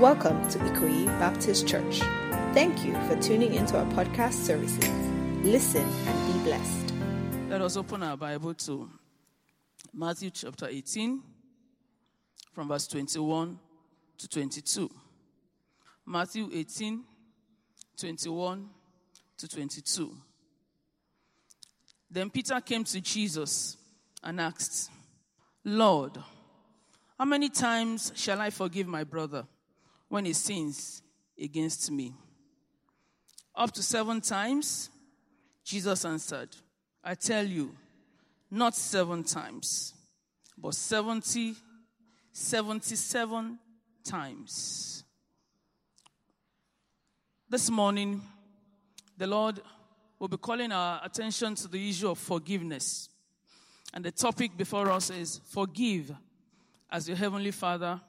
Welcome to Ikoyi Baptist Church. Thank you for tuning into our podcast services. Listen and be blessed. Let us open our Bible to Matthew chapter 18, from verse 21 to 22. Matthew 18, 21 to 22. Then Peter came to Jesus and asked, Lord, how many times shall I forgive my brother when he sins against me? Up to seven times? Jesus answered, I tell you, not seven times, but 70, 77 times. This morning, the Lord will be calling our attention to the issue of forgiveness. And the topic before us is forgive as your heavenly Father.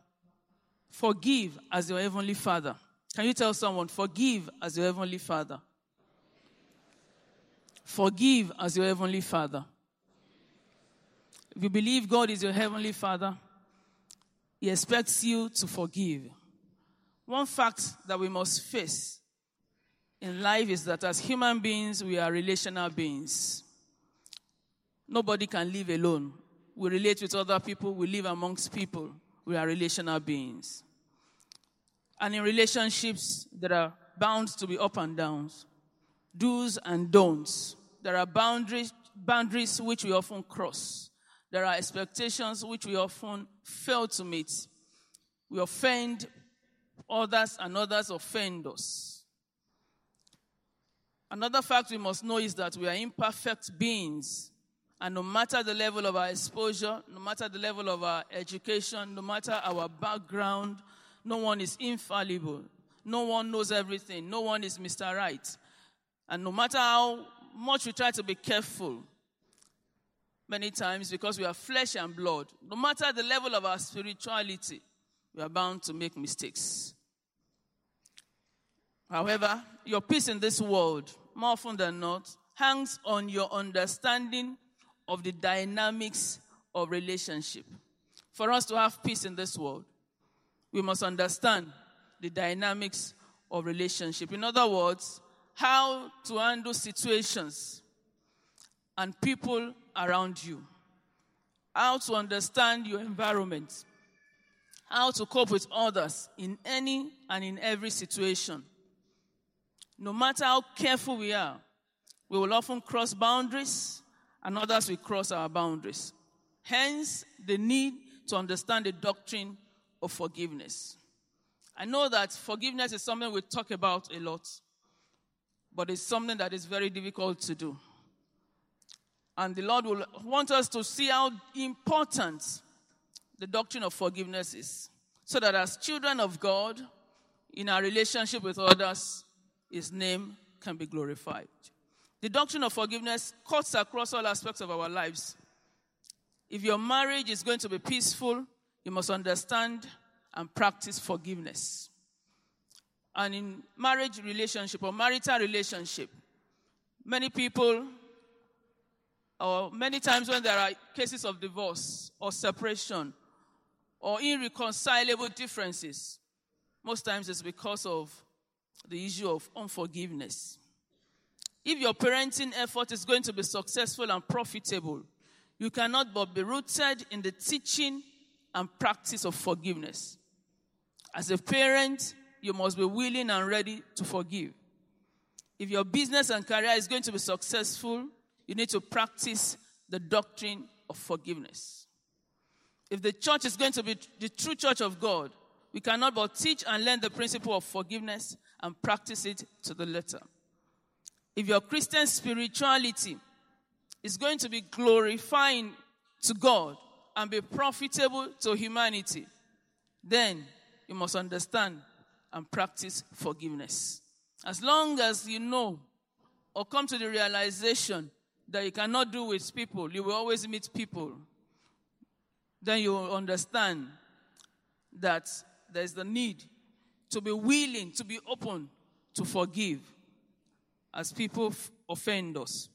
Forgive as your heavenly Father. Can you tell someone, forgive as your heavenly Father? Forgive as your heavenly Father. If you believe God is your heavenly Father, He expects you to forgive. One fact that we must face in life is that as human beings, we are relational beings. Nobody can live alone. We relate with other people, we live amongst people. We are relational beings. And in relationships, there are bound to be up and downs, do's and don'ts. There are boundaries, boundaries which we often cross. There are expectations which we often fail to meet. We offend others and others offend us. Another fact we must know is that we are imperfect beings. And no matter the level of our exposure, no matter the level of our education, no matter our background, no one is infallible. No one knows everything. No one is Mr. Right. And no matter how much we try to be careful, many times because we are flesh and blood, no matter the level of our spirituality, we are bound to make mistakes. However, your peace in this world, more often than not, hangs on your understanding of the dynamics of relationship. For us to have peace in this world, we must understand the dynamics of relationship. In other words, how to handle situations and people around you, how to understand your environment, how to cope with others in any and in every situation. No matter how careful we are, we will often cross boundaries and others will cross our boundaries. Hence, the need to understand the doctrine of forgiveness. I know that forgiveness is something we talk about a lot, but it's something that is very difficult to do. And the Lord will want us to see how important the doctrine of forgiveness is. So that as children of God, in our relationship with others, His name can be glorified. The doctrine of forgiveness cuts across all aspects of our lives. If your marriage is going to be peaceful, you must understand and practice forgiveness. And in marriage relationship or marital relationship, many people, or many times when there are cases of divorce or separation or irreconcilable differences, most times it's because of the issue of unforgiveness. If your parenting effort is going to be successful and profitable, you cannot but be rooted in the teaching and practice of forgiveness. As a parent, you must be willing and ready to forgive. If your business and career is going to be successful, you need to practice the doctrine of forgiveness. If the church is going to be the true church of God, we cannot but teach and learn the principle of forgiveness and practice it to the letter. If your Christian spirituality is going to be glorifying to God and be profitable to humanity, then you must understand and practice forgiveness. As long as you know or come to the realization that you cannot do with people, you will always meet people, then you will understand that there's the need to be willing, to be open to forgive as people f- offend us.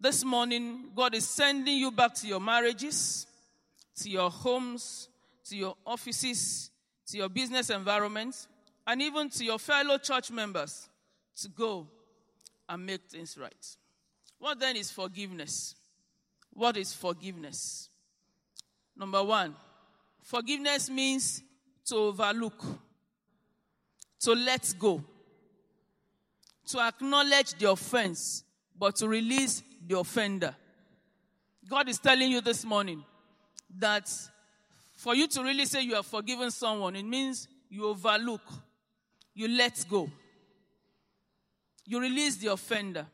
This morning, God is sending you back to your marriages, to your homes, to your offices, to your business environment, and even to your fellow church members to go and make things right. What then is forgiveness? What is forgiveness? Number one, forgiveness means to overlook, to let go, to acknowledge the offense, but to release the offender. God is telling you this morning that for you to really say you have forgiven someone, it means you overlook, you let go, you release the offender.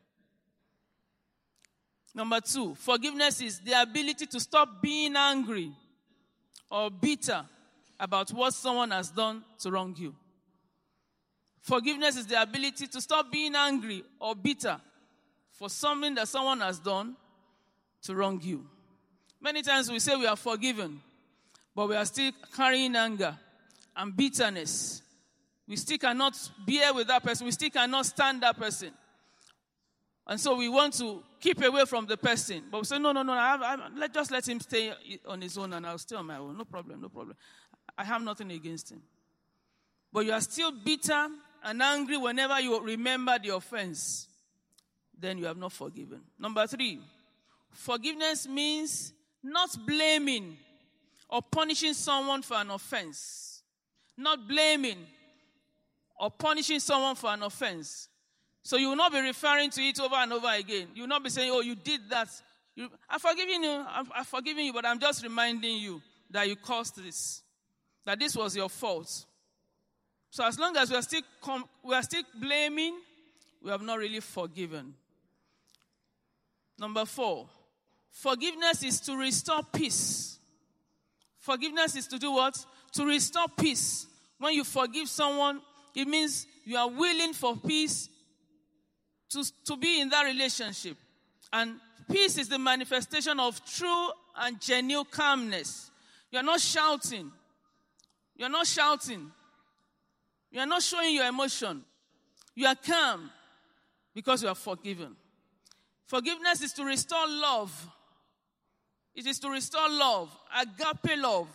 Number two, forgiveness is the ability to stop being angry or bitter about what someone has done to wrong you. Forgiveness is the ability to stop being angry or bitter for something that someone has done to wrong you. Many times we say we are forgiven, but we are still carrying anger and bitterness. We still cannot bear with that person. We still cannot stand that person. And so we want to keep away from the person. But we say, no, no, no, I have, I have, let, just let him stay on his own and I'll stay on my own. No problem, no problem. I have nothing against him. But you are still bitter and angry whenever you remember the offense. Then you have not forgiven. Number three, forgiveness means not blaming or punishing someone for an offense. Not blaming or punishing someone for an offense. So you will not be referring to it over and over again. You will not be saying, oh, you did that. You, I've forgiven you. I've, I've forgiven you, but I'm just reminding you that you caused this, that this was your fault. So as long as we are still, com- we are still blaming, we have not really forgiven. Number four, forgiveness is to restore peace. Forgiveness is to do what? To restore peace. When you forgive someone, it means you are willing for peace to, to be in that relationship. And peace is the manifestation of true and genuine calmness. You're not shouting. You're not shouting. You are not showing your emotion. You are calm because you are forgiven. Forgiveness is to restore love. It is to restore love, agape love,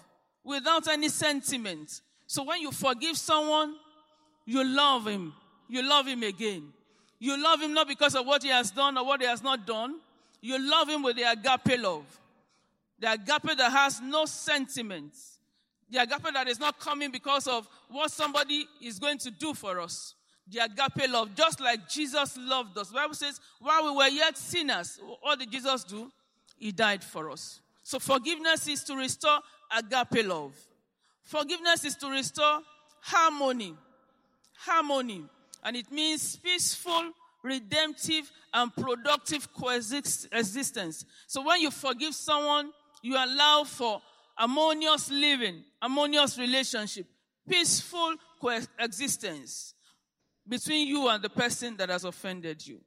without any sentiment. So when you forgive someone, you love him. You love him again. You love him not because of what he has done or what he has not done. You love him with the agape love. The agape that has no sentiments. The agape that is not coming because of what somebody is going to do for us. The agape love, just like Jesus loved us. The Bible says, while we were yet sinners, what did Jesus do? He died for us. So forgiveness is to restore agape love. Forgiveness is to restore harmony. Harmony and it means peaceful, redemptive, and productive coexistence. So when you forgive someone, you allow for harmonious living, harmonious relationship, peaceful coexistence between you and the person that has offended you.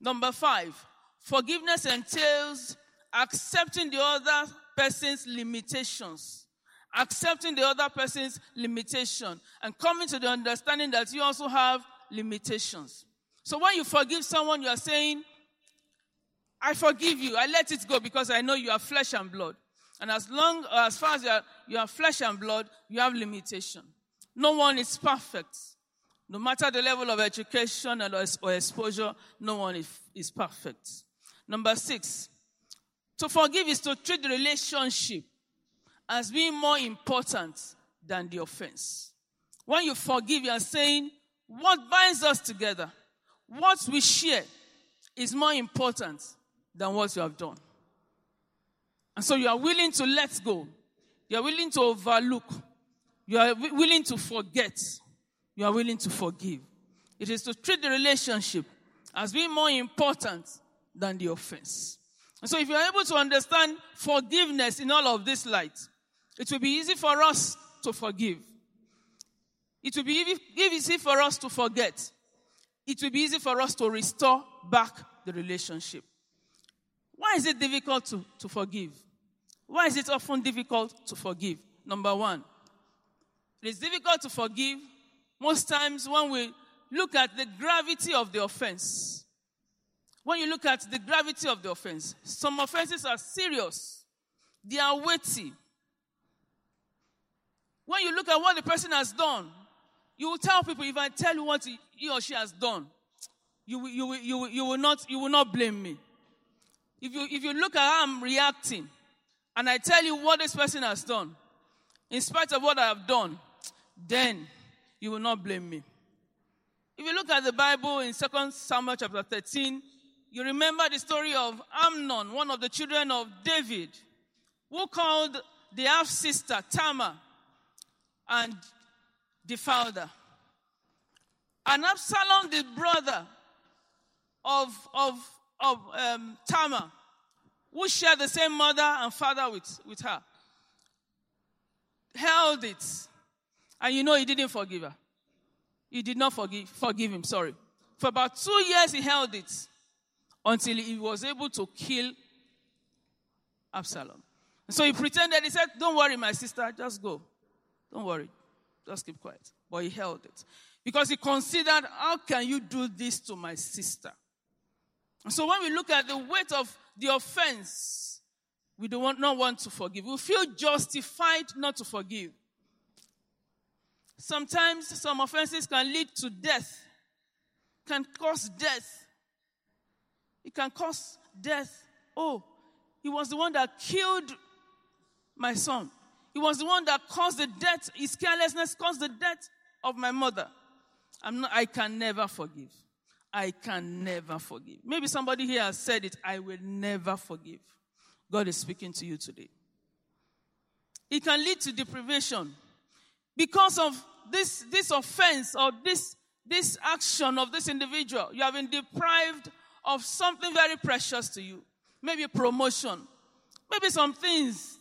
Number five, forgiveness entails accepting the other person's limitations. Accepting the other person's limitation and coming to the understanding that you also have limitations. So when you forgive someone, you are saying, I forgive you. I let it go because I know you are flesh and blood. And as long as far as you are, you are flesh and blood, you have limitation. No one is perfect. No matter the level of education or exposure, no one is, is perfect. Number six, to forgive is to treat the relationship as being more important than the offense. When you forgive, you are saying, what binds us together, what we share, is more important than what you have done. And so you are willing to let go. You are willing to overlook. You are willing to forget. You are willing to forgive. It is to treat the relationship as being more important than the offense. So if you are able to understand forgiveness in all of this light, it will be easy for us to forgive. It will be easy for us to forget. It will be easy for us to restore back the relationship. Why is it difficult to, to forgive? Why is it often difficult to forgive? Number one, it is difficult to forgive most times when we look at the gravity of the offense. When you look at the gravity of the offense, some offenses are serious, they are weighty, when you look at what the person has done, you will tell people, if I tell you what he or she has done, you, you, you, you, will not, you will not blame me. If you, if you look at how I'm reacting, and I tell you what this person has done, in spite of what I have done, then you will not blame me. If you look at the Bible in 2 Samuel chapter 13, you remember the story of Amnon, one of the children of David, who called the half sister Tamar and defiled her. And Absalom, the brother of, of, of um, Tamar, who shared the same mother and father with, with her, held it. And you know he didn't forgive her. He did not forgive, forgive him, sorry. For about two years he held it until he was able to kill Absalom. And so he pretended, he said, Don't worry, my sister, just go. Don't worry. Just keep quiet. But he held it. Because he considered, How can you do this to my sister? And so when we look at the weight of the offense, we do not want to forgive. We feel justified not to forgive. Sometimes some offenses can lead to death, can cause death. It can cause death. Oh, he was the one that killed my son. He was the one that caused the death, his carelessness caused the death of my mother. I'm not, I can never forgive. I can never forgive. Maybe somebody here has said it. I will never forgive. God is speaking to you today. It can lead to deprivation because of this, this offense or this, this action of this individual. You have been deprived of something very precious to you. Maybe promotion. Maybe some things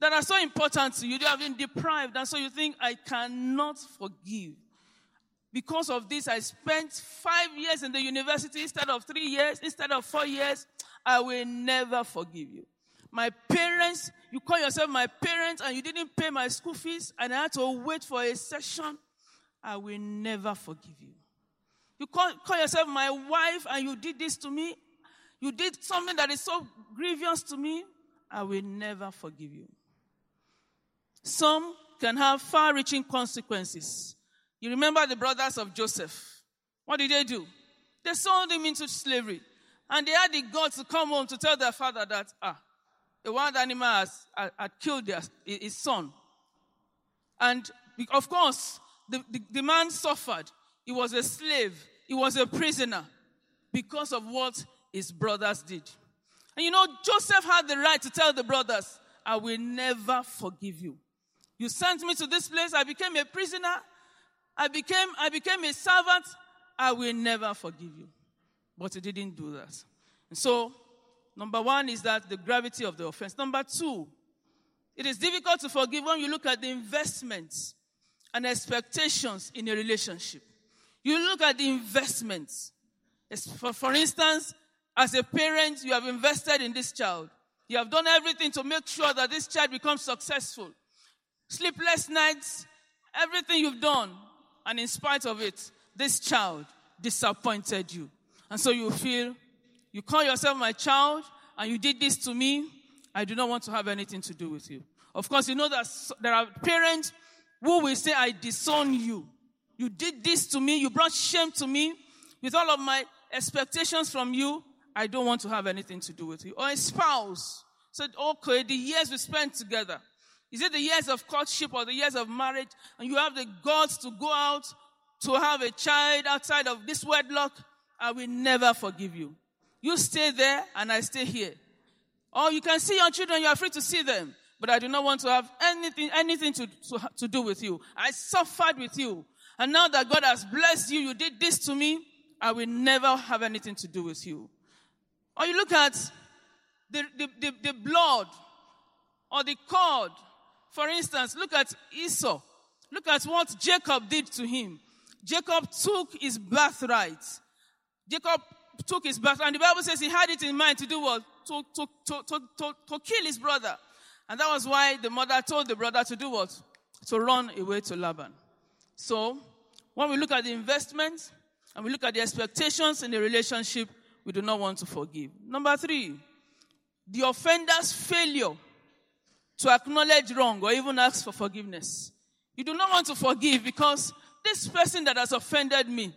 that are so important to you. You have been deprived. And so you think, I cannot forgive. Because of this, I spent five years in the university instead of three years, instead of four years. I will never forgive you. My parents, you call yourself my parents and you didn't pay my school fees and I had to wait for a session. I will never forgive you. You call, call yourself my wife and you did this to me. You did something that is so grievous to me. I will never forgive you. Some can have far reaching consequences. You remember the brothers of Joseph. What did they do? They sold him into slavery. And they had the guts to come home to tell their father that, ah, a wild animal has, had killed their, his son. And of course, the, the, the man suffered. He was a slave. He was a prisoner because of what his brothers did. And you know, Joseph had the right to tell the brothers, I will never forgive you. You sent me to this place. I became a prisoner. I became, I became a servant. I will never forgive you. But he didn't do that. And so, number one is that the gravity of the offense. Number two, it is difficult to forgive when you look at the investments and expectations in a relationship. You look at the investments. For, for instance, as a parent, you have invested in this child. You have done everything to make sure that this child becomes successful sleepless nights, everything you've done. And in spite of it, this child disappointed you. And so you feel, you call yourself my child, and you did this to me. I do not want to have anything to do with you. Of course, you know that there are parents who will say, I disown you. You did this to me. You brought shame to me. With all of my expectations from you, I don't want to have anything to do with you. Or a spouse said, okay, the years we spent together, is it the years of courtship or the years of marriage? And you have the guts to go out to have a child outside of this wedlock? I will never forgive you. You stay there and I stay here. Or you can see your children, you are free to see them. But I do not want to have anything, anything to, to, to do with you. I suffered with you. And now that God has blessed you, you did this to me, I will never have anything to do with you. Or you look at the, the, the, the blood or the cord for instance, look at Esau. Look at what Jacob did to him. Jacob took his birthright. Jacob took his birthright. And the Bible says he had it in mind to do what? To, to, to, to, to, to kill his brother. And that was why the mother told the brother to do what? To run away to Laban. So, when we look at the investment and we look at the expectations in the relationship, we do not want to forgive. Number three, the offender's failure to acknowledge wrong or even ask for forgiveness. You do not want to forgive because this person that has offended me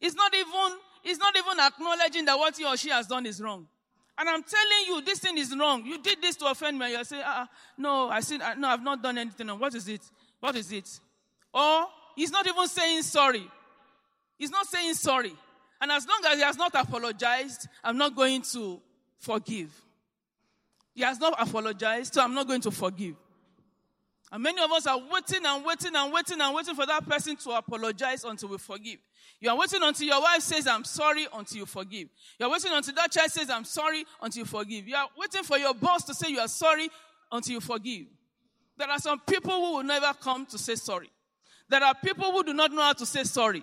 is not even, is not even acknowledging that what he or she has done is wrong. And I'm telling you, this thing is wrong. You did this to offend me. You're saying, uh, no, I uh, no, I've not done anything wrong. What is it? What is it? Or he's not even saying sorry. He's not saying sorry. And as long as he has not apologized, I'm not going to forgive. He has not apologized, so I'm not going to forgive. And many of us are waiting and waiting and waiting and waiting for that person to apologize until we forgive. You are waiting until your wife says, I'm sorry, until you forgive. You are waiting until that child says, I'm sorry, until you forgive. You are waiting for your boss to say you are sorry until you forgive. There are some people who will never come to say sorry. There are people who do not know how to say sorry.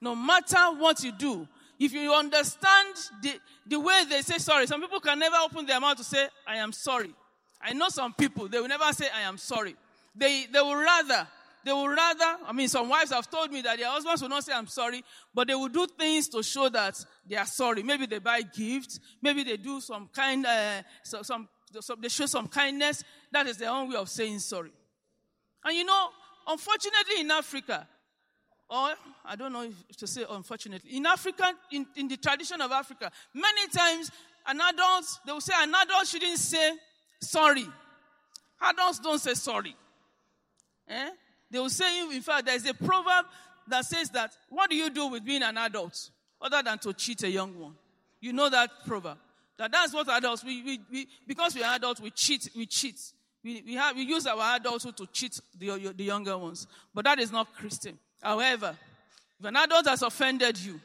No matter what you do, if you understand the, the way they say sorry, some people can never open their mouth to say, I am sorry. I know some people, they will never say, I am sorry. They, they will rather, they will rather, I mean, some wives have told me that their husbands will not say, I'm sorry, but they will do things to show that they are sorry. Maybe they buy gifts, maybe they do some kind, uh, so, some, so they show some kindness. That is their own way of saying sorry. And you know, unfortunately in Africa, or I don't know if to say unfortunately, in Africa, in, in the tradition of Africa, many times an adult, they will say an adult shouldn't say sorry. Adults don't say sorry. Eh? They will say, in fact, there's a proverb that says that, what do you do with being an adult other than to cheat a young one? You know that proverb. That that's what adults, we, we, we because we are adults, we cheat, we cheat. We, we, have, we use our adulthood to cheat the, the younger ones. But that is not Christian. However, if an adult has offended you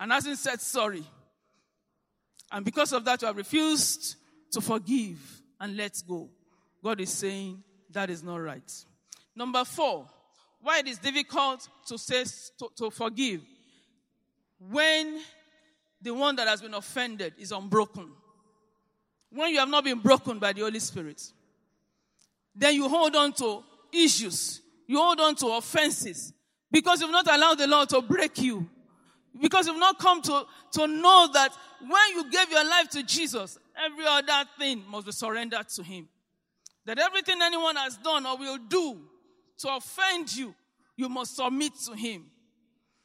and hasn't said sorry, and because of that you have refused to forgive and let go, God is saying that is not right. Number four, why it is difficult to say to, to forgive when the one that has been offended is unbroken. When you have not been broken by the Holy Spirit, then you hold on to issues, you hold on to offenses because you've not allowed the Lord to break you. Because you've not come to, to know that when you gave your life to Jesus, every other thing must be surrendered to Him. That everything anyone has done or will do to offend you, you must submit to him.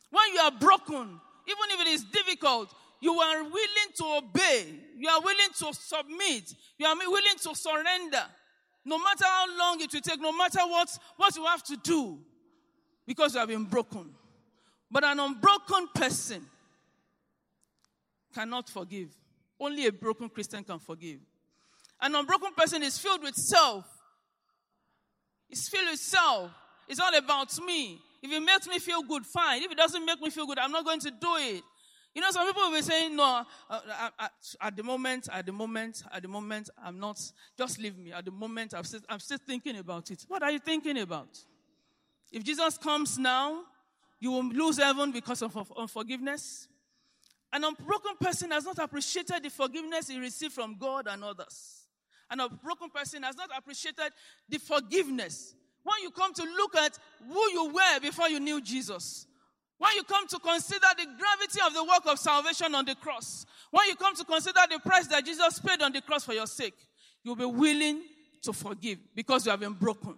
When you are broken, even if it is difficult, you are willing to obey. You are willing to submit. You are willing to surrender. No matter how long it will take, no matter what, what you have to do, because you have been broken. But an unbroken person cannot forgive. Only a broken Christian can forgive. An unbroken person is filled with self it's filled with self. It's all about me. If it makes me feel good, fine. If it doesn't make me feel good, I'm not going to do it. You know, some people will be saying, no, uh, uh, uh, at the moment, at the moment, at the moment, I'm not, just leave me. At the moment, I'm still, I'm still thinking about it. What are you thinking about? If Jesus comes now, you will lose heaven because of unforgiveness. An unbroken person has not appreciated the forgiveness he received from God and others and a broken person has not appreciated the forgiveness. When you come to look at who you were before you knew Jesus, when you come to consider the gravity of the work of salvation on the cross, when you come to consider the price that Jesus paid on the cross for your sake, you'll be willing to forgive because you have been broken.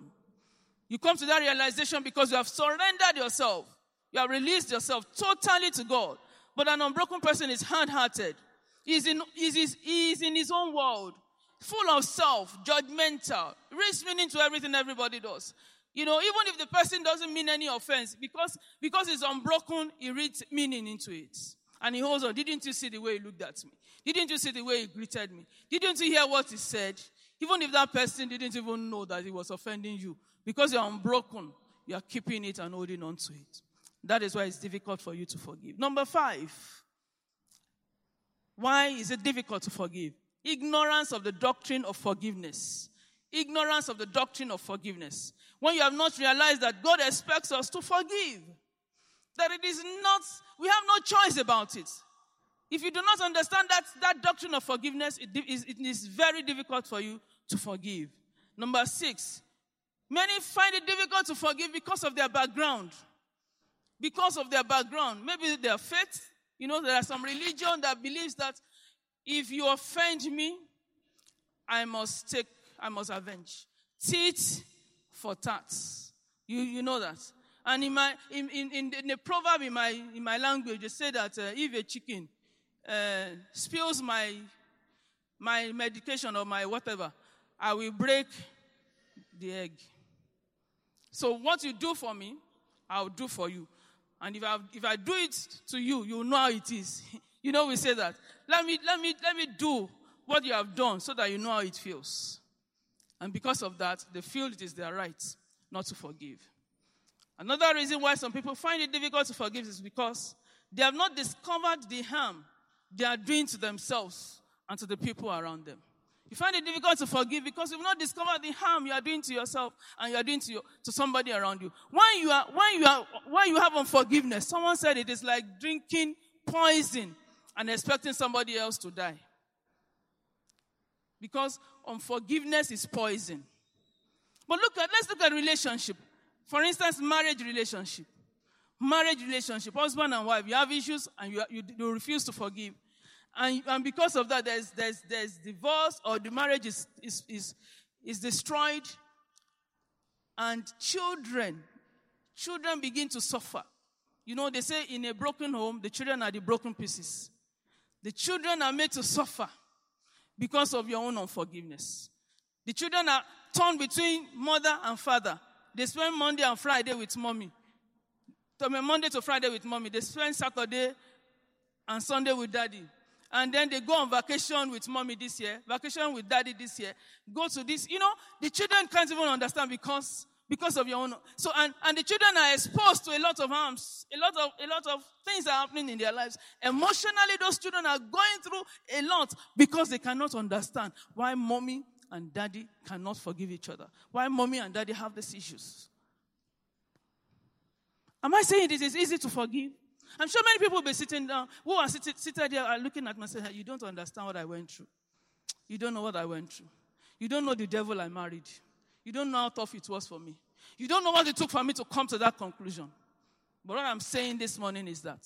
You come to that realization because you have surrendered yourself. You have released yourself totally to God. But an unbroken person is hard hearted. He's in, he's, he's in his own world full of self, judgmental, reads meaning to everything everybody does. You know, even if the person doesn't mean any offense, because, because it's unbroken, he reads meaning into it. And he holds on. Didn't you see the way he looked at me? Didn't you see the way he greeted me? Didn't you hear what he said? Even if that person didn't even know that he was offending you, because you're unbroken, you are keeping it and holding on to it. That is why it's difficult for you to forgive. Number five. Why is it difficult to forgive? Ignorance of the doctrine of forgiveness. Ignorance of the doctrine of forgiveness. When you have not realized that God expects us to forgive, that it is not, we have no choice about it. If you do not understand that, that doctrine of forgiveness, it is, it is very difficult for you to forgive. Number six, many find it difficult to forgive because of their background. Because of their background. Maybe their faith. You know, there are some religion that believes that if you offend me, I must take, I must avenge. Tit for tat. You, you know that. And in my in, in, in the proverb in my in my language, they say that uh, if a chicken uh, spills my my medication or my whatever, I will break the egg. So what you do for me, I'll do for you. And if I if I do it to you, you know how it is. you know we say that. Let me let me let me do what you have done so that you know how it feels. And because of that, they feel it is their right not to forgive. Another reason why some people find it difficult to forgive is because they have not discovered the harm they are doing to themselves and to the people around them. You find it difficult to forgive because you've not discovered the harm you are doing to yourself and you are doing to, your, to somebody around you. When you are, when you are, when you have unforgiveness, someone said it is like drinking poison and expecting somebody else to die. Because unforgiveness is poison. But look at, let's look at relationship. For instance, marriage relationship. Marriage relationship, husband and wife, you have issues and you, you, you refuse to forgive. And, and because of that, there's, there's, there's divorce or the marriage is, is, is, is destroyed. And children, children begin to suffer. You know, they say in a broken home, the children are the broken pieces. The children are made to suffer because of your own unforgiveness. The children are torn between mother and father. They spend Monday and Friday with mommy. Monday to Friday with mommy. They spend Saturday and Sunday with daddy. And then they go on vacation with mommy this year, vacation with daddy this year. Go to this. You know, the children can't even understand because because of your own. So and, and the children are exposed to a lot of harms, a lot of a lot of things are happening in their lives. Emotionally, those children are going through a lot because they cannot understand why mommy and daddy cannot forgive each other. Why mommy and daddy have these issues. Am I saying this is easy to forgive? I'm sure many people will be sitting down, who are sitting, there are looking at me and saying, You don't understand what I went through. You don't know what I went through. You don't know the devil I married. You don't know how tough it was for me. You don't know what it took for me to come to that conclusion. But what I'm saying this morning is that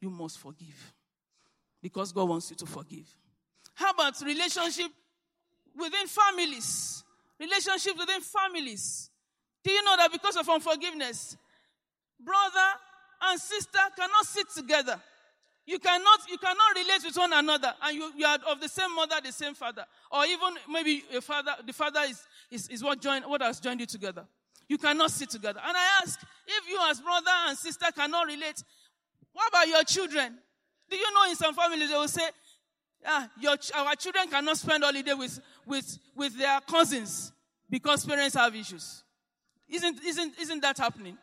you must forgive because God wants you to forgive. How about relationship within families? Relationship within families. Do you know that because of unforgiveness, brother and sister cannot sit together? You cannot, you cannot relate with one another, and you, you are of the same mother, the same father, or even maybe a father. The father is, is, is what joined, what has joined you together. You cannot sit together. And I ask, if you as brother and sister cannot relate, what about your children? Do you know in some families they will say, ah, your, our children cannot spend holiday with, with, with their cousins because parents have issues. Isn't, isn't, isn't that happening?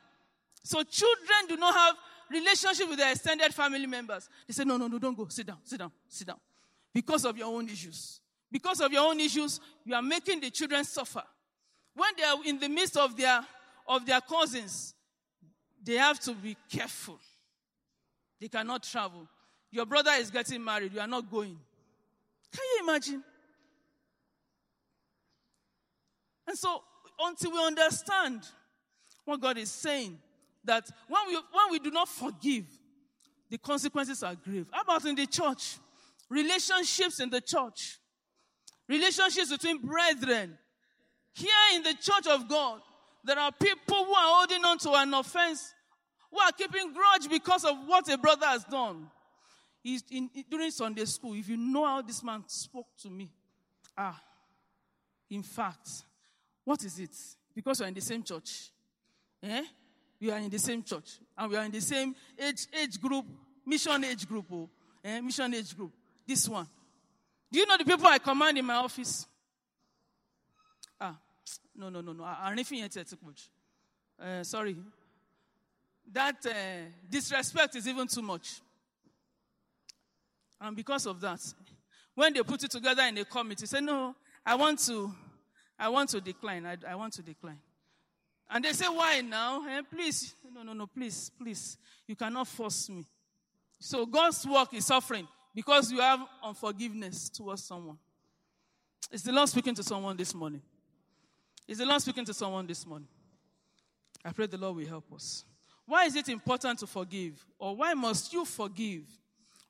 So children do not have relationship with their extended family members. They say, no, no, no, don't go. Sit down, sit down, sit down. Because of your own issues. Because of your own issues, you are making the children suffer. When they are in the midst of their, of their cousins, they have to be careful. They cannot travel. Your brother is getting married, you are not going. Can you imagine? And so, until we understand what God is saying, that when we, when we do not forgive, the consequences are grave. How about in the church? Relationships in the church. Relationships between brethren. Here in the church of God, there are people who are holding on to an offense, who are keeping grudge because of what a brother has done. He's in, during Sunday school, if you know how this man spoke to me, ah, in fact, what is it? Because we're in the same church. Eh? We are in the same church and we are in the same age, age group, mission age group, oh, eh, mission age group. This one. Do you know the people I command in my office? Ah, no, no, no, no. Anything yet, uh, sorry. That uh, disrespect is even too much. And because of that, when they put it together in a committee, say, no, I want to, I want to decline. I, I want to decline. And they say, Why now? Eh, please. No, no, no, please, please. You cannot force me. So God's work is suffering because you have unforgiveness towards someone. Is the Lord speaking to someone this morning? Is the Lord speaking to someone this morning? I pray the Lord will help us. Why is it important to forgive? Or why must you forgive?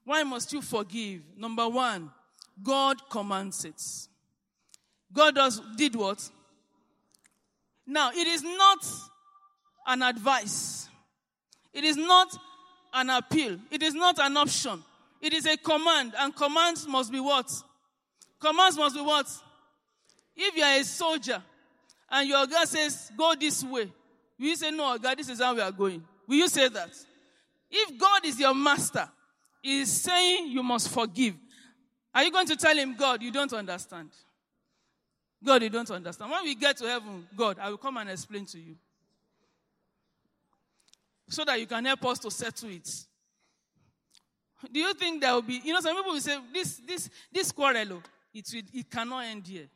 Why must you forgive? Number one, God commands it. God does did what? Now, it is not an advice. It is not an appeal. It is not an option. It is a command, and commands must be what? Commands must be what? If you are a soldier and your God says, go this way, will you say, no, God, this is how we are going? Will you say that? If God is your master, He is saying you must forgive. Are you going to tell him, God, you don't understand? God, you don't understand. When we get to heaven, God, I will come and explain to you. So that you can help us to settle it. Do you think there will be, you know, some people will say, this, this, this quarrel, oh, it, will, it cannot end here.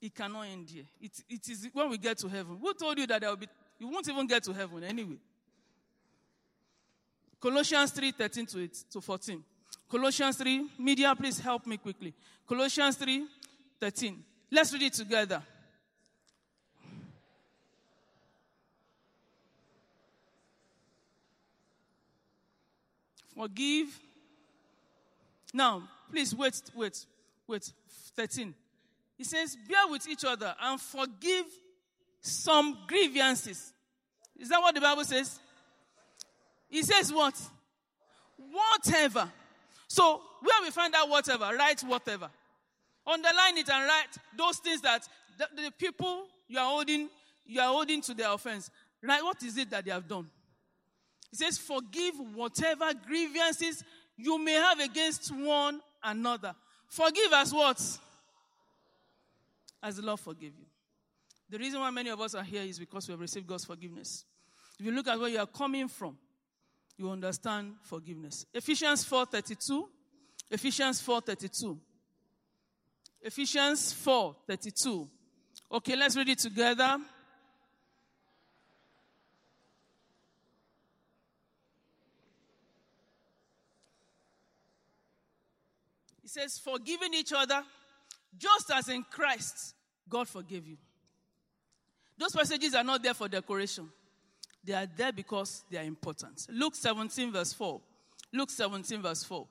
It cannot end here. It, it is when we get to heaven. Who told you that there will be, you won't even get to heaven anyway. Colossians 3 13 to, 8, to 14. Colossians 3, media, please help me quickly. Colossians 3 13. Let's read it together. Forgive. Now, please wait, wait, wait. 13. He says, Bear with each other and forgive some grievances. Is that what the Bible says? He says what? Whatever. So, where we find out whatever, write whatever. Underline it and write those things that the, the people you are holding, you are holding to their offense. Right? What is it that they have done? It says, Forgive whatever grievances you may have against one another. Forgive as what? As the Lord forgive you. The reason why many of us are here is because we have received God's forgiveness. If you look at where you are coming from, you understand forgiveness. Ephesians 4:32. Ephesians 4:32. Ephesians 4:32. Okay, let's read it together. It says, forgiving each other, just as in Christ, God forgave you. Those passages are not there for decoration. They are there because they are important. Luke 17, verse 4. Luke 17, verse 4.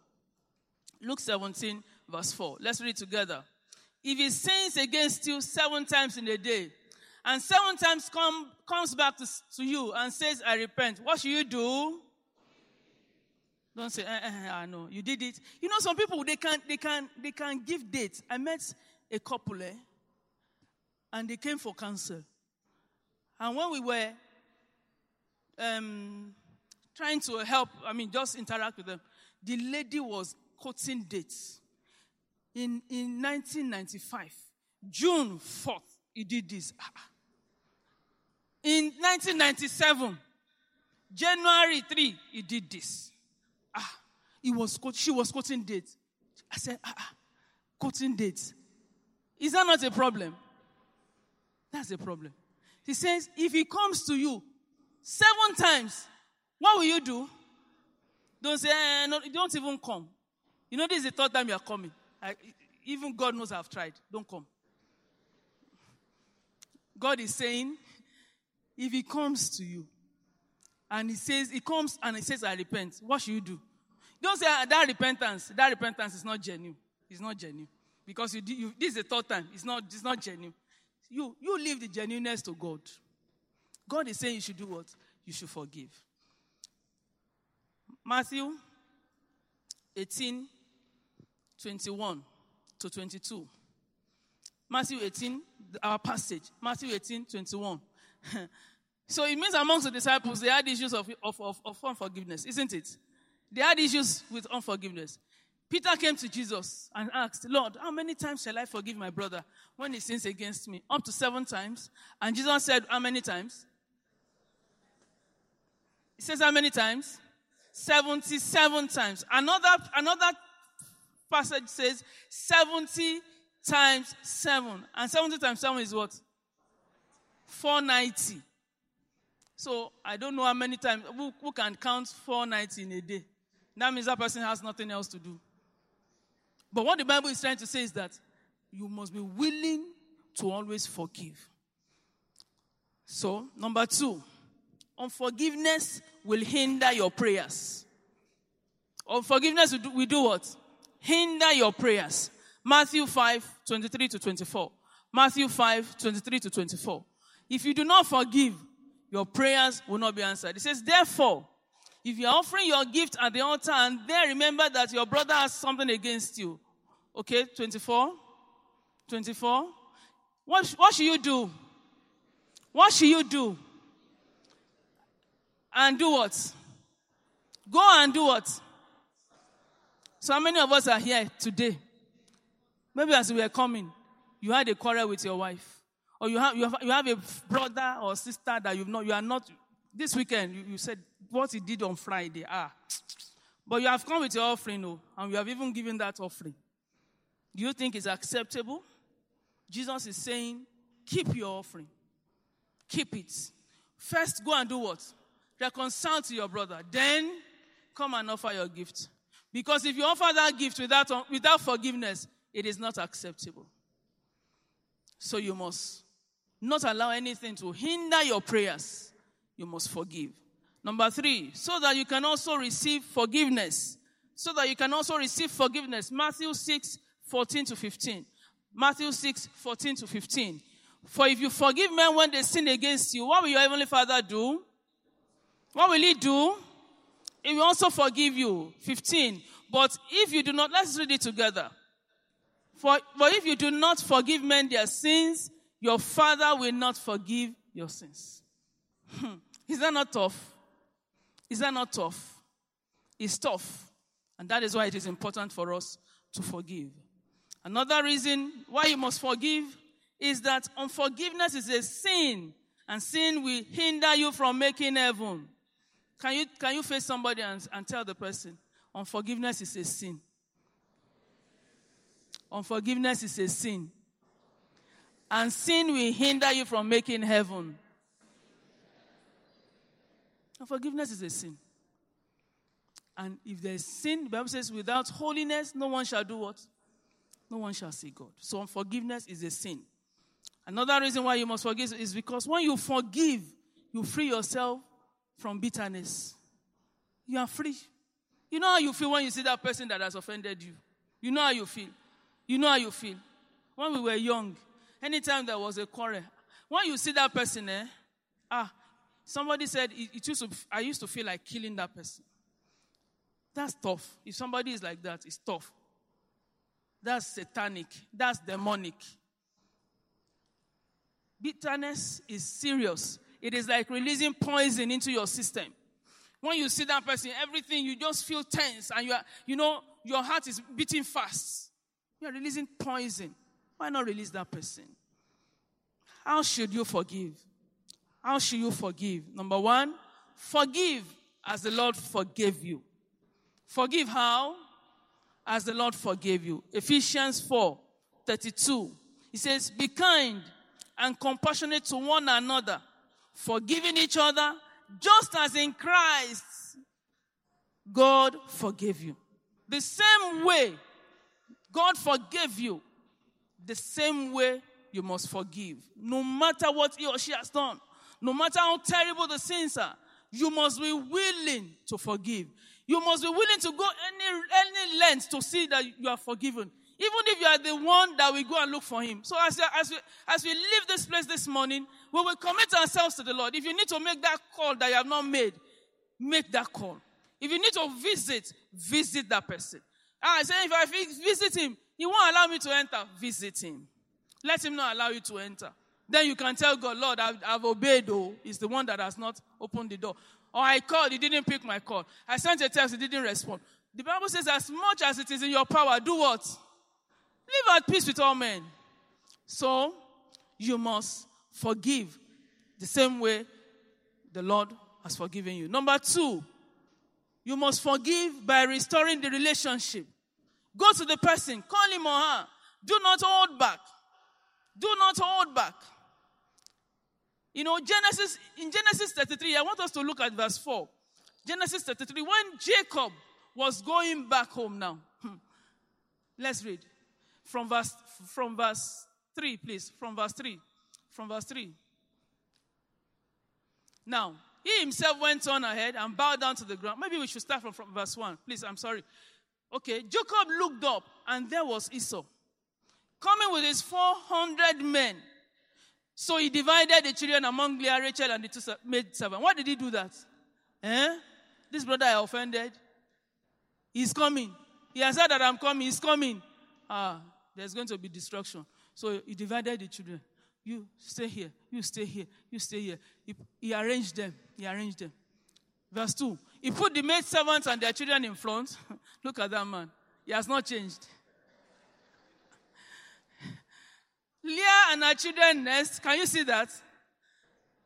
Luke 17, verse 4. Let's read together. If he sins against you seven times in a day, and seven times come, comes back to, to you and says, I repent, what should you do? Don't say, eh, eh, eh, I know, you did it. You know, some people, they can, they can, they can give dates. I met a couple, eh, and they came for counsel. And when we were um, trying to help, I mean, just interact with them. The lady was quoting dates. In, in 1995, June 4th, he did this. In 1997, January 3, he did this. Ah, he was, she was quoting dates. I said, ah, ah, quoting dates. Is that not a problem? That's a problem. He says, if he comes to you seven times, what will you do? Don't say, eh, no, don't even come. You know, this is the third time you are coming. I, even God knows I've tried. Don't come. God is saying, if He comes to you and He says, He comes and He says, I repent, what should you do? Don't say ah, that repentance, that repentance is not genuine. It's not genuine. Because you, you, this is the third time. It's not, it's not genuine. You, you leave the genuineness to God. God is saying you should do what? You should forgive. Matthew 18, 21 to 22. Matthew 18, our passage. Matthew 18, 21. so it means amongst the disciples, they had issues of, of, of, of unforgiveness, isn't it? They had issues with unforgiveness. Peter came to Jesus and asked, Lord, how many times shall I forgive my brother when he sins against me? Up to seven times. And Jesus said, How many times? He says how many times? 77 times. Another, another passage says 70 times 7. And 70 times 7 is what? 490. So I don't know how many times, who, who can count 490 in a day? That means that person has nothing else to do. But what the Bible is trying to say is that you must be willing to always forgive. So, number two, Unforgiveness will hinder your prayers. Unforgiveness will do, will do what? Hinder your prayers. Matthew 5, 23 to 24. Matthew 5, 23 to 24. If you do not forgive, your prayers will not be answered. It says, therefore, if you're offering your gift at the altar and there remember that your brother has something against you. Okay, 24. 24. What, what should you do? What should you do? And do what? Go and do what? So, many of us are here today? Maybe as we were coming, you had a quarrel with your wife. Or you have, you have, you have a brother or sister that you've not, you are not, this weekend, you, you said what he did on Friday. Ah. But you have come with your offering, oh, and you have even given that offering. Do you think it's acceptable? Jesus is saying, keep your offering. Keep it. First, go and do what? Reconcile to your brother. Then, come and offer your gift. Because if you offer that gift without, without forgiveness, it is not acceptable. So you must not allow anything to hinder your prayers. You must forgive. Number three, so that you can also receive forgiveness. So that you can also receive forgiveness. Matthew 6, 14 to 15. Matthew 6, 14 to 15. For if you forgive men when they sin against you, what will your heavenly Father do? What will he do? He will also forgive you. 15. But if you do not, let's read it together. For, but if you do not forgive men their sins, your Father will not forgive your sins. Hmm. Is that not tough? Is that not tough? It's tough. And that is why it is important for us to forgive. Another reason why you must forgive is that unforgiveness is a sin, and sin will hinder you from making heaven. Can you, can you face somebody and, and tell the person, unforgiveness is a sin? Unforgiveness is a sin. And sin will hinder you from making heaven. Unforgiveness is a sin. And if there's sin, the Bible says, without holiness, no one shall do what? no one shall see God. So unforgiveness is a sin. Another reason why you must forgive is because when you forgive, you free yourself from bitterness. You are free. You know how you feel when you see that person that has offended you. You know how you feel. You know how you feel. When we were young, anytime there was a quarrel, when you see that person, eh, ah, somebody said it, it used to, I used to feel like killing that person. That's tough. If somebody is like that, it's tough. That's satanic. That's demonic. Bitterness is serious. It is like releasing poison into your system. When you see that person, everything you just feel tense and you are, you know, your heart is beating fast. You are releasing poison. Why not release that person? How should you forgive? How should you forgive? Number one, forgive as the Lord forgave you. Forgive how? as the Lord forgave you. Ephesians 4 32. He says, Be kind and compassionate to one another, forgiving each other, just as in Christ God forgave you. The same way God forgave you, the same way you must forgive. No matter what he or she has done, no matter how terrible the sins are, you must be willing to forgive. You must be willing to go any, any length to see that you are forgiven. Even if you are the one that will go and look for him. So as, as, we, as we leave this place this morning, we will commit ourselves to the Lord. If you need to make that call that you have not made, make that call. If you need to visit, visit that person. Ah, I say, if I visit him, he won't allow me to enter. Visit him. Let him not allow you to enter. Then you can tell God, Lord, I've, I've obeyed, though. It's the one that has not opened the door. Or I called, he didn't pick my call. I sent a text, he didn't respond. The Bible says, as much as it is in your power, do what? Live at peace with all men. So, you must forgive the same way the Lord has forgiven you. Number two, you must forgive by restoring the relationship. Go to the person, call him or her. Do not hold back. Do not hold back. You know, Genesis, in Genesis 33, I want us to look at verse 4. Genesis 33, when Jacob was going back home now. Hmm. Let's read. From verse, from verse 3, please. From verse 3. From verse 3. Now, he himself went on ahead and bowed down to the ground. Maybe we should start from, from verse 1. Please, I'm sorry. Okay, Jacob looked up, and there was Esau coming with his 400 men So he divided the children among Leah, Rachel, and the two maid servants. Why did he do that? Eh? This brother I offended. He's coming. He has said that I'm coming. He's coming. Ah, there's going to be destruction. So he divided the children. You stay here. You stay here. You stay here. He, he arranged them. He arranged them. Verse 2. He put the maid servants and their children in front. Look at that man. He has not changed. Leah and her children next. Can you see that?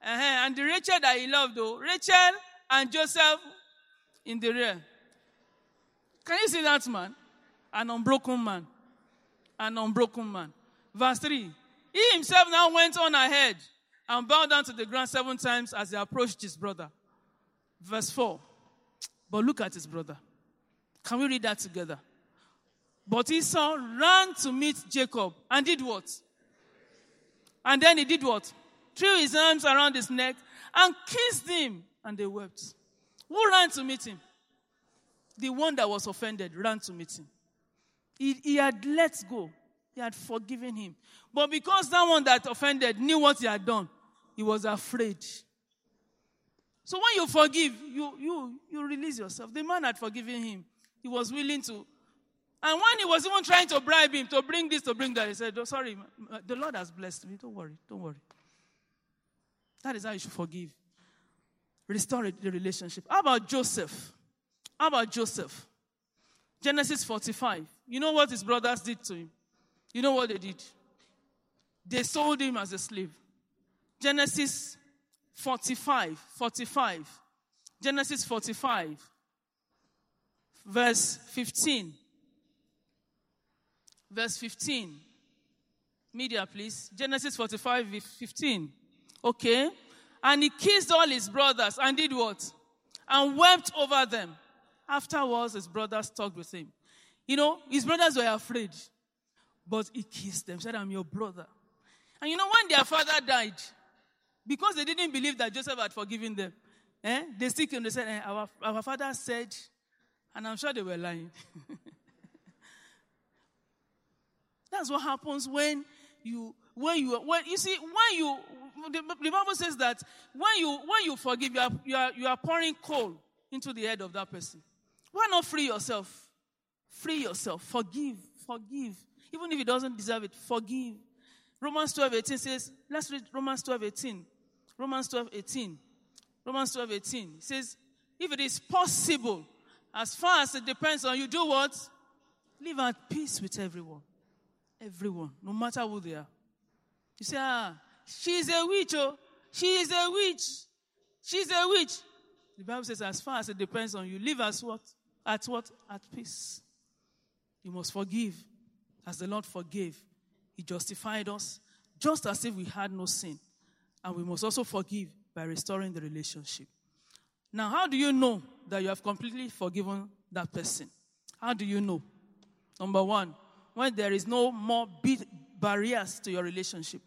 Uh-huh. And the Rachel that he loved, though. Rachel and Joseph in the rear. Can you see that man? An unbroken man. An unbroken man. Verse 3. He himself now went on ahead and bowed down to the ground seven times as he approached his brother. Verse 4. But look at his brother. Can we read that together? But Esau ran to meet Jacob and did what? And then he did what? Threw his arms around his neck and kissed him, and they wept. Who ran to meet him? The one that was offended ran to meet him. He, he had let go, he had forgiven him. But because that one that offended knew what he had done, he was afraid. So when you forgive, you, you, you release yourself. The man had forgiven him. He was willing to and when he was even trying to bribe him to bring this, to bring that, he said, oh, Sorry, the Lord has blessed me. Don't worry. Don't worry. That is how you should forgive. Restore the relationship. How about Joseph? How about Joseph? Genesis 45. You know what his brothers did to him? You know what they did? They sold him as a slave. Genesis 45. 45. Genesis 45. Verse 15. Verse 15. Media, please. Genesis 45, 15. Okay. And he kissed all his brothers and did what? And wept over them. Afterwards, his brothers talked with him. You know, his brothers were afraid. But he kissed them, said, I'm your brother. And you know, when their father died, because they didn't believe that Joseph had forgiven them, eh, they still came, they said, eh, our, our father said, and I'm sure they were lying. That's what happens when you when you when you see when you the, the, Bible says that when you when you forgive you are, you are you are pouring coal into the head of that person. Why not free yourself? Free yourself. Forgive. Forgive. Even if he doesn't deserve it, forgive. Romans 12 18 says, let's read Romans 12 18. Romans 12 18. Romans 12 18 says, if it is possible, as far as it depends on you, do what? Live at peace with everyone. Everyone, no matter who they are. You say, ah, she's a witch, oh. She is a witch. She's a witch. The Bible says, as far as it depends on you, live as what? At what? At peace. You must forgive as the Lord forgave. He justified us just as if we had no sin. And we must also forgive by restoring the relationship. Now, how do you know that you have completely forgiven that person? How do you know? Number one, when there is no more barriers to your relationship,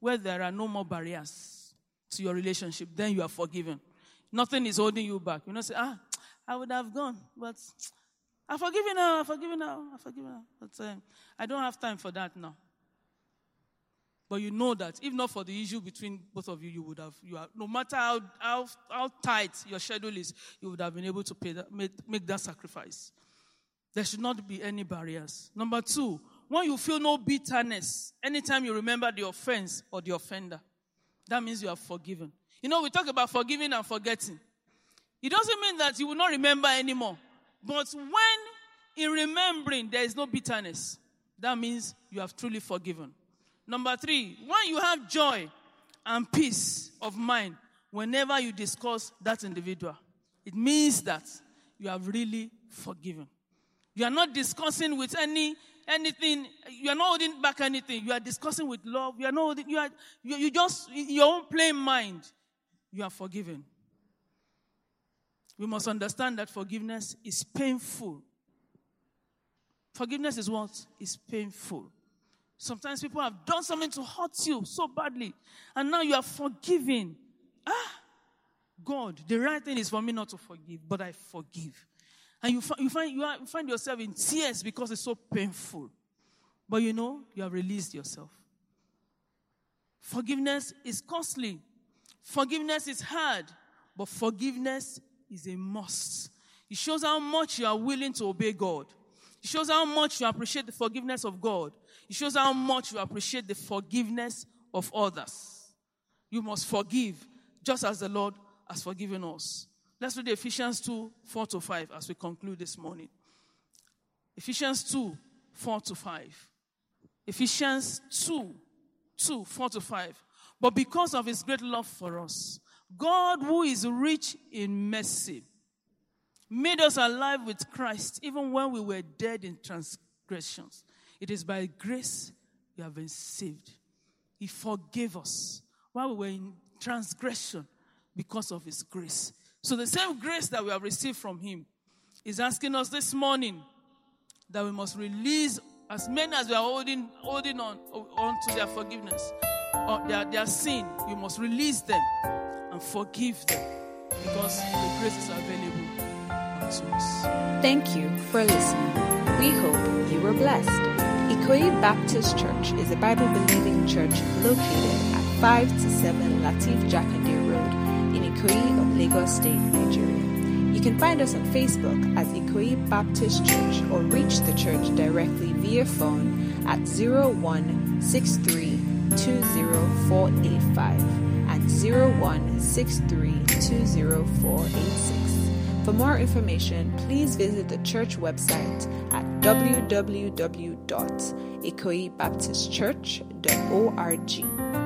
where there are no more barriers to your relationship, then you are forgiven. Nothing is holding you back. You know, say, ah, I would have gone, but I forgive you now, I forgive you now, I forgive you now. But uh, I don't have time for that now. But you know that if not for the issue between both of you, you would have, you are, no matter how, how, how tight your schedule is, you would have been able to pay that, make, make that sacrifice. There should not be any barriers. Number two, when you feel no bitterness, anytime you remember the offense or the offender, that means you are forgiven. You know, we talk about forgiving and forgetting. It doesn't mean that you will not remember anymore. But when in remembering there is no bitterness, that means you have truly forgiven. Number three, when you have joy and peace of mind whenever you discuss that individual, it means that you have really forgiven. You are not discussing with any anything. You are not holding back anything. You are discussing with love. You are not. Holding, you are. You, you just your own plain mind. You are forgiven. We must understand that forgiveness is painful. Forgiveness is what is painful. Sometimes people have done something to hurt you so badly, and now you are forgiving. Ah, God, the right thing is for me not to forgive, but I forgive. And you, you, find, you, are, you find yourself in tears because it's so painful. But you know, you have released yourself. Forgiveness is costly. Forgiveness is hard, but forgiveness is a must. It shows how much you are willing to obey God. It shows how much you appreciate the forgiveness of God. It shows how much you appreciate the forgiveness of others. You must forgive just as the Lord has forgiven us. Let's read Ephesians 2 4 to 5 as we conclude this morning. Ephesians 2 4 to 5. Ephesians 2 2 4 to 5. But because of his great love for us, God, who is rich in mercy, made us alive with Christ even when we were dead in transgressions. It is by grace we have been saved. He forgave us while we were in transgression because of His grace. So, the same grace that we have received from Him is asking us this morning that we must release as many as we are holding, holding on, on to their forgiveness or their, their sin. You must release them and forgive them because the grace is available unto us. Thank you for listening. We hope you were blessed. Ikoyi Baptist Church is a Bible believing church located at 5 to 7 Lateef Jakande Road in Ikoyi of Lagos State, Nigeria. You can find us on Facebook as Ikoyi Baptist Church or reach the church directly via phone at 0163 0163208486. For more information, please visit the church website at www.ikoyibaptistchurch.org.